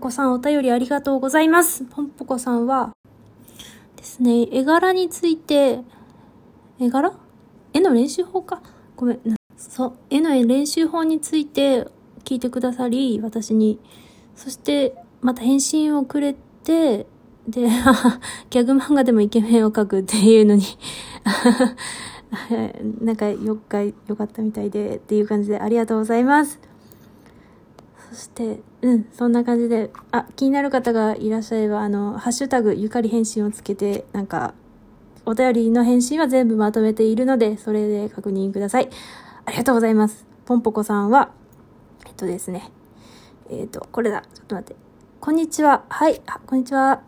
こさんお便りありがとうございます。ポンポコさんは、ですね、絵柄について、絵柄？絵の練習法か？ごめん。そう、絵の練習法について聞いてくださり、私に。そして、また返信をくれて、で、ギャグ漫画でもイケメンを描くっていうのに なんかよっかよかったみたいでっていう感じでありがとうございます。そして、うん、そんな感じで、あ、気になる方がいらっしゃれば、あの、ハッシュタグゆかり返信をつけて、なんか、お便りの返信は全部まとめているので、それで確認ください。ありがとうございます。ポンポコさんは、えっとですね、えっ、と、これだ。ちょっと待って。こんにちは。はい。あ、こんにちは。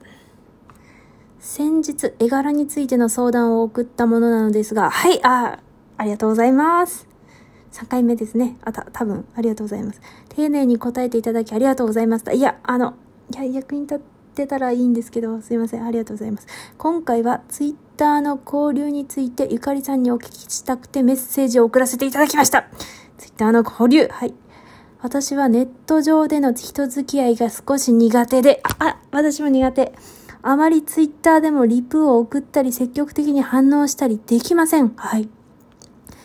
先日、絵柄についての相談を送ったものなのですが、はい。あ、ありがとうございます。3回目ですね。あ、た、多分ありがとうございます。丁寧に答えていただきありがとうございました。いや、あの、いや、役に立ってたらいいんですけど、すいません。ありがとうございます。今回は、ツイッターの交流について、ゆかりさんにお聞きしたくてメッセージを送らせていただきました。ツイッターの交流。はい。私はネット上での人付き合いが少し苦手で、あ、あ私も苦手。あまりツイッターでもリプを送ったり積極的に反応したりできません。はい。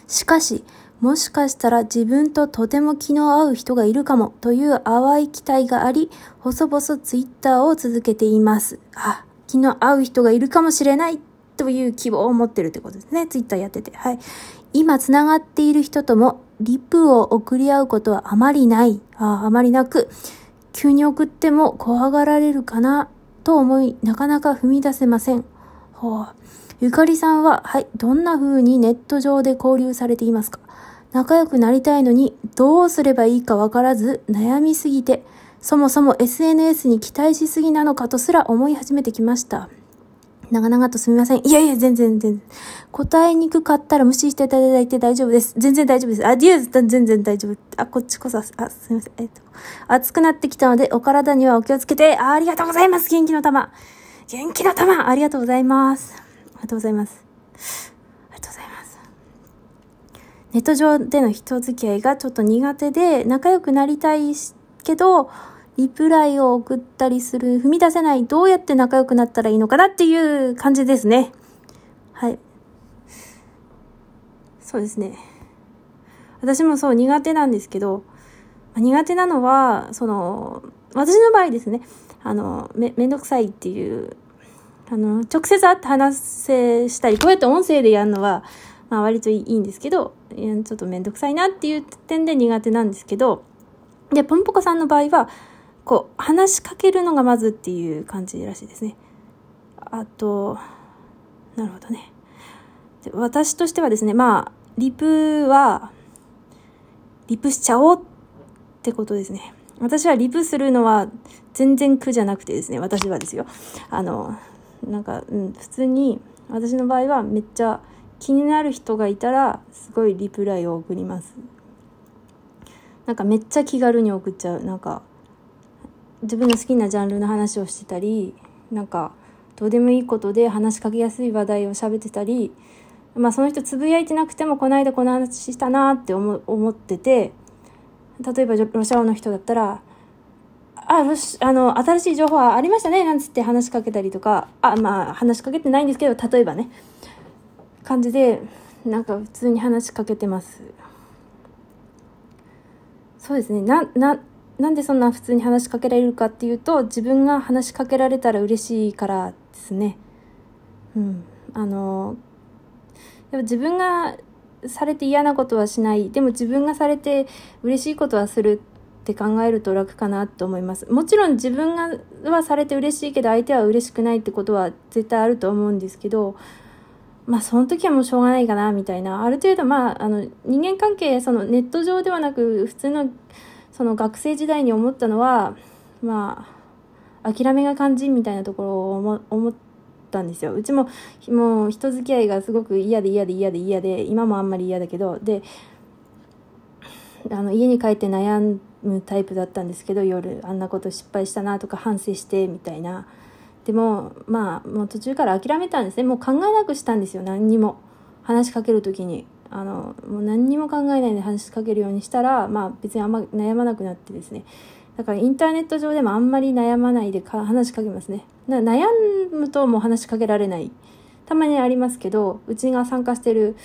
しかし、もしかしたら自分ととても気の合う人がいるかもという淡い期待があり、細々ツイッターを続けています。あ、気の合う人がいるかもしれないという希望を持ってるってことですね。ツイッターやってて。はい。今繋がっている人ともリプを送り合うことはあまりない。ああまりなく、急に送っても怖がられるかなと思い、なかなか踏み出せません。ほう。ゆかりさんは、はい、どんな風にネット上で交流されていますか？仲良くなりたいのに、どうすればいいかわからず、悩みすぎて、そもそも SNS に期待しすぎなのかとすら思い始めてきました。長々とすみません。いやいや、全然、全然。答えにくかったら無視していただいて大丈夫です。全然大丈夫です。あ、ディア全然大丈夫。あ、こっちこそ、あ、すみません。えっと、暑くなってきたので、お体にはお気をつけて、あありがとうございます。元気の玉。元気の玉ありがとうございます。ありがとうございます。ありがとうございます。ネット上での人付き合いがちょっと苦手で、仲良くなりたいけど、リプライを送ったりする、踏み出せない、どうやって仲良くなったらいいのかなっていう感じですね。はい。そうですね。私もそう苦手なんですけど、苦手なのは、その、私の場合ですね、あの、め、めんどくさいっていう、あの、直接会って話せしたり、こうやって音声でやるのは、まあ割といいんですけど、ちょっとめんどくさいなっていう点で苦手なんですけど、で、ポンポコさんの場合は、こう、話しかけるのがまずっていう感じらしいですね。あと、なるほどね。私としてはですね、まあ、リプは、リプしちゃおうってことですね。私はリプするのは全然苦じゃなくてですね、私はですよ。あの、なんか、うん、普通に、私の場合はめっちゃ気になる人がいたら、すごいリプライを送ります。なんかめっちゃ気軽に送っちゃう。なんか、自分の好きなジャンルの話をしてたりなんかどうでもいいことで話しかけやすい話題を喋ってたりまあその人つぶやいてなくてもこの間この話したなって思思ってて例えばロシア語の人だったらあ、ロシ、あの、新しい情報はありましたね、なんつって話しかけたりとか、あ、まあ、話しかけてないんですけど、例えばね、感じで、なんか普通に話しかけてます。そうですね、な、な、なんでそんな普通に話しかけられるかっていうと自分が話しかけられたら嬉しいからですね。うん、あのやっぱ自分がされて嫌なことはしない。でも自分がされて嬉しいことはする。って考えると楽かなと思いますもちろん自分がはされて嬉しいけど相手は嬉しくないってことは絶対あると思うんですけどまあその時はもうしょうがないかなみたいなある程度まああの人間関係そのネット上ではなく普通のその学生時代に思ったのは、まあ、諦めが肝心みたいなところを思ったんですよ。うちも、もう人付き合いがすごく嫌で嫌で嫌で嫌で、今もあんまり嫌だけど、で、あの、家に帰って悩んむタイプだったんですけど、夜、あんなこと失敗したなとか反省して、みたいな。でも、まあ、もう途中から諦めたんですね。もう考えなくしたんですよ、何にも。話しかける時に。あのもう何にも考えないで話しかけるようにしたら、まあ、別にあんま悩まなくなってですねだからインターネット上でもあんまり悩まないでか話しかけますね。悩むともう話しかけられない。たまにありますけど、うちが参加してる、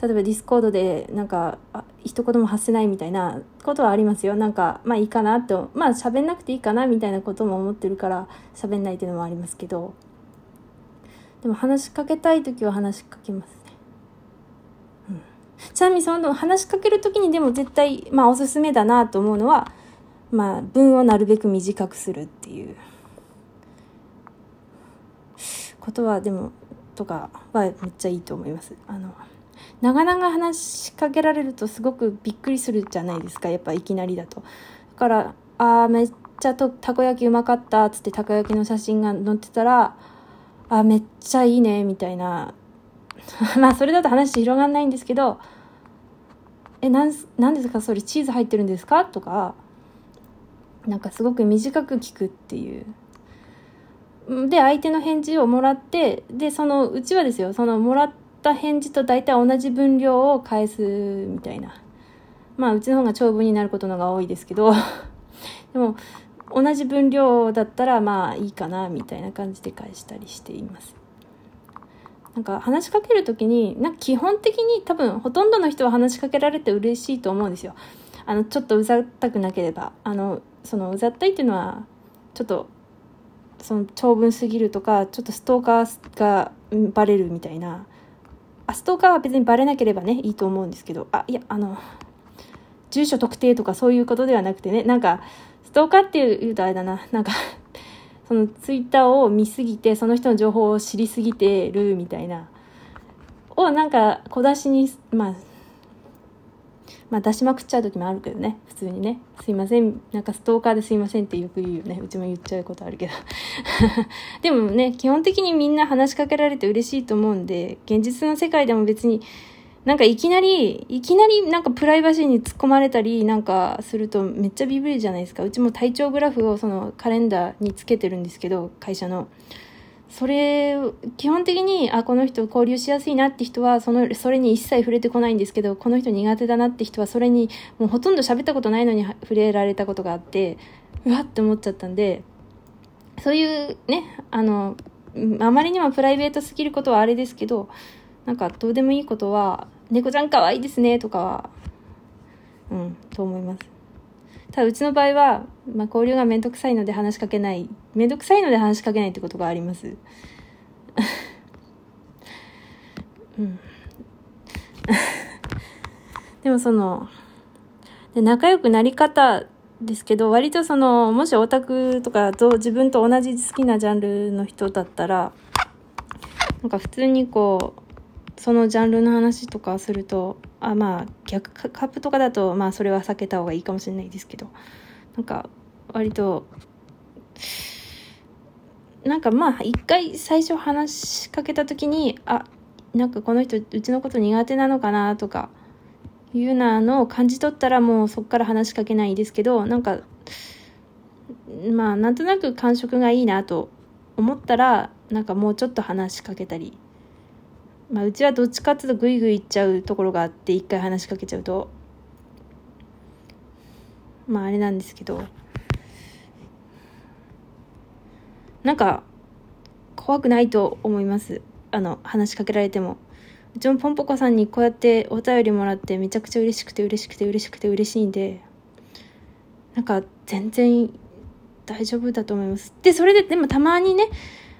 例えばディスコードでなんか、あ一言も発せないみたいなことはありますよ。なんか、まあいいかなって、まあ喋んなくていいかなみたいなことも思ってるから喋んないっていうのもありますけど、でも話しかけたい時は話しかけますね。うん、ちなみにその話しかける時にでも絶対、まあおすすめだなと思うのは、まあ文をなるべく短くするっていうことはでもとかはめっちゃいいと思います。あの長々話しかけられるとすごくびっくりするじゃないですかやっぱいきなりだと。だから「あーめっちゃとたこ焼きうまかった」っつってたこ焼きの写真が載ってたら「あめっちゃいいね」みたいな まあそれだと話広がんないんですけど「えなんなんですか？それチーズ入ってるんですか?」とかなんかすごく短く聞くっていう。で相手の返事をもらってでそのうちはですよそのもらった返事と大体同じ分量を返すみたいな。まあうちの方が長文になることのが多いですけど。でも同じ分量だったらまあいいかなみたいな感じで返したりしています。なんか話しかける時になんか基本的に多分ほとんどの人は話しかけられて嬉しいと思うんですよ。あのちょっとうざったくなければ。あのそのうざったいっていうのはちょっとその長文すぎるとかちょっとストーカーがバレるみたいな。あストーカーは別にバレなければねいいと思うんですけど。あいやあの住所特定とかそういうことではなくてね。なんかストーカーっていうとあれだな。なんか そのツイッターを見すぎてその人の情報を知りすぎてるみたいな。をなんか小出しにまあまあ出しまくっちゃう時もあるけどね。普通にね。すいません。なんかストーカーですいませんってよく言うよね。うちも言っちゃうことあるけど。でもね基本的にみんな話しかけられて嬉しいと思うんで現実の世界でも別になんかいきなり、いきなりなんかプライバシーに突っ込まれたりなんかするとめっちゃビビるじゃないですか。うちも体調グラフをそのカレンダーにつけてるんですけど、会社の。それ、基本的に、あ、この人交流しやすいなって人は、その、それに一切触れてこないんですけど、この人苦手だなって人は、それに、もうほとんど喋ったことないのに触れられたことがあって、うわって思っちゃったんで、そういうね、あの、あまりにもプライベートすぎることはあれですけど、なんかどうでもいいことは、猫ちゃん可愛いですねとかは、うん、と思います。ただうちの場合は、まあ、交流がめんどくさいので話しかけない。めんどくさいので話しかけないってことがあります。うん。でもその、で仲良くなり方ですけど、割とその、もしオタクとかと自分と同じ好きなジャンルの人だったら、なんか普通にこう、そのジャンルの話とかするとあまあ逆カップとかだとまあそれは避けた方がいいかもしれないですけどなんか割となんかまあ一回最初話しかけた時にあなんかこの人うちのこと苦手なのかなとかいうなのを感じ取ったらもうそっから話しかけないですけどなんかまあなんとなく感触がいいなと思ったらなんかもうちょっと話しかけたりまあ、うちはどっちかっていうとグイグイいっちゃうところがあって一回話しかけちゃうと。まああれなんですけど。なんか怖くないと思います。あの話しかけられても。うちもポンポコさんにこうやってお便りもらってめちゃくちゃ嬉しくて嬉しくて嬉しくて嬉しいんで。なんか全然大丈夫だと思います。でそれででもたまにね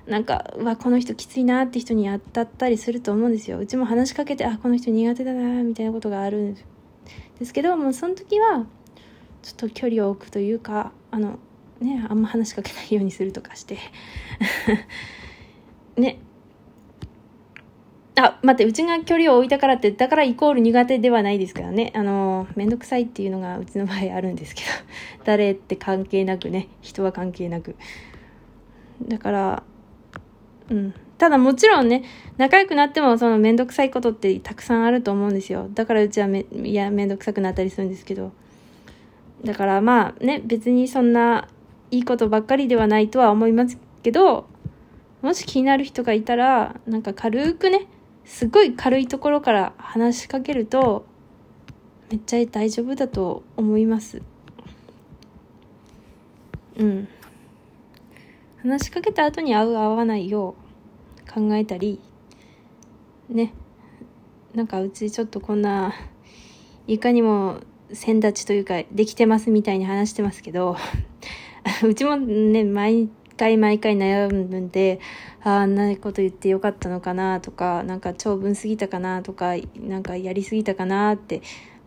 なんか、わ、この人きついなって人に当たったりすると思うんですよ。うちも話しかけて、あ、この人苦手だな、みたいなことがあるんですけど、もうその時は、ちょっと距離を置くというか、あの、ね、あんま話しかけないようにするとかして。ね。あ、待って、うちが距離を置いたからって、だからイコール苦手ではないですからね。あの、めんどくさいっていうのがうちの場合あるんですけど、誰って関係なくね、人は関係なく。だから、うん。ただもちろんね、仲良くなってもそのめんどくさいことってたくさんあると思うんですよ。だからうちはめ、いや、めんどくさくなったりするんですけど。だからまあね、別にそんないいことばっかりではないとは思いますけど、もし気になる人がいたら、なんか軽くね、すごい軽いところから話しかけると、めっちゃ大丈夫だと思います。うん話しかけた後に合う合わないよう考えたりね。なんかうちちょっとこんないかにも先立ちというかできてますみたいに話してますけど うちもね毎回毎回悩むんでああんなこと言ってよかったのかなとかなんか長文すぎたかなとかなんかやりすぎたかなって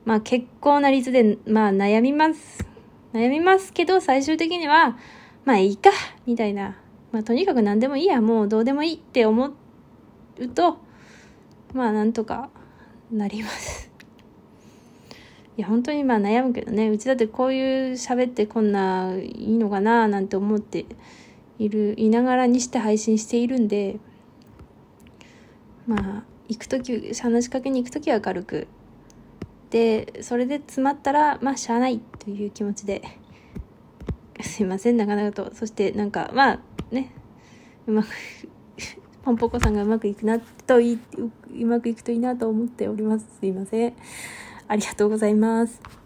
まあ結構な率でまあ悩みます。悩みますけど最終的にはまあいいかみたいな。まあとにかく何でもいいやもうどうでもいいって思うとまあなんとかなります。いや本当にまあ悩むけどね。うちだってこういう喋ってこんないいのかななんて思っているいながらにして配信しているんでまあ行く時話しかけに行く時は軽く。でそれで詰まったらまあしゃあないという気持ちですいませんなかなかと。そしてなんかまあね。うまく ポンポコさんがうまくいくなといいうまくいくといいなと思っております。すいません。ありがとうございます。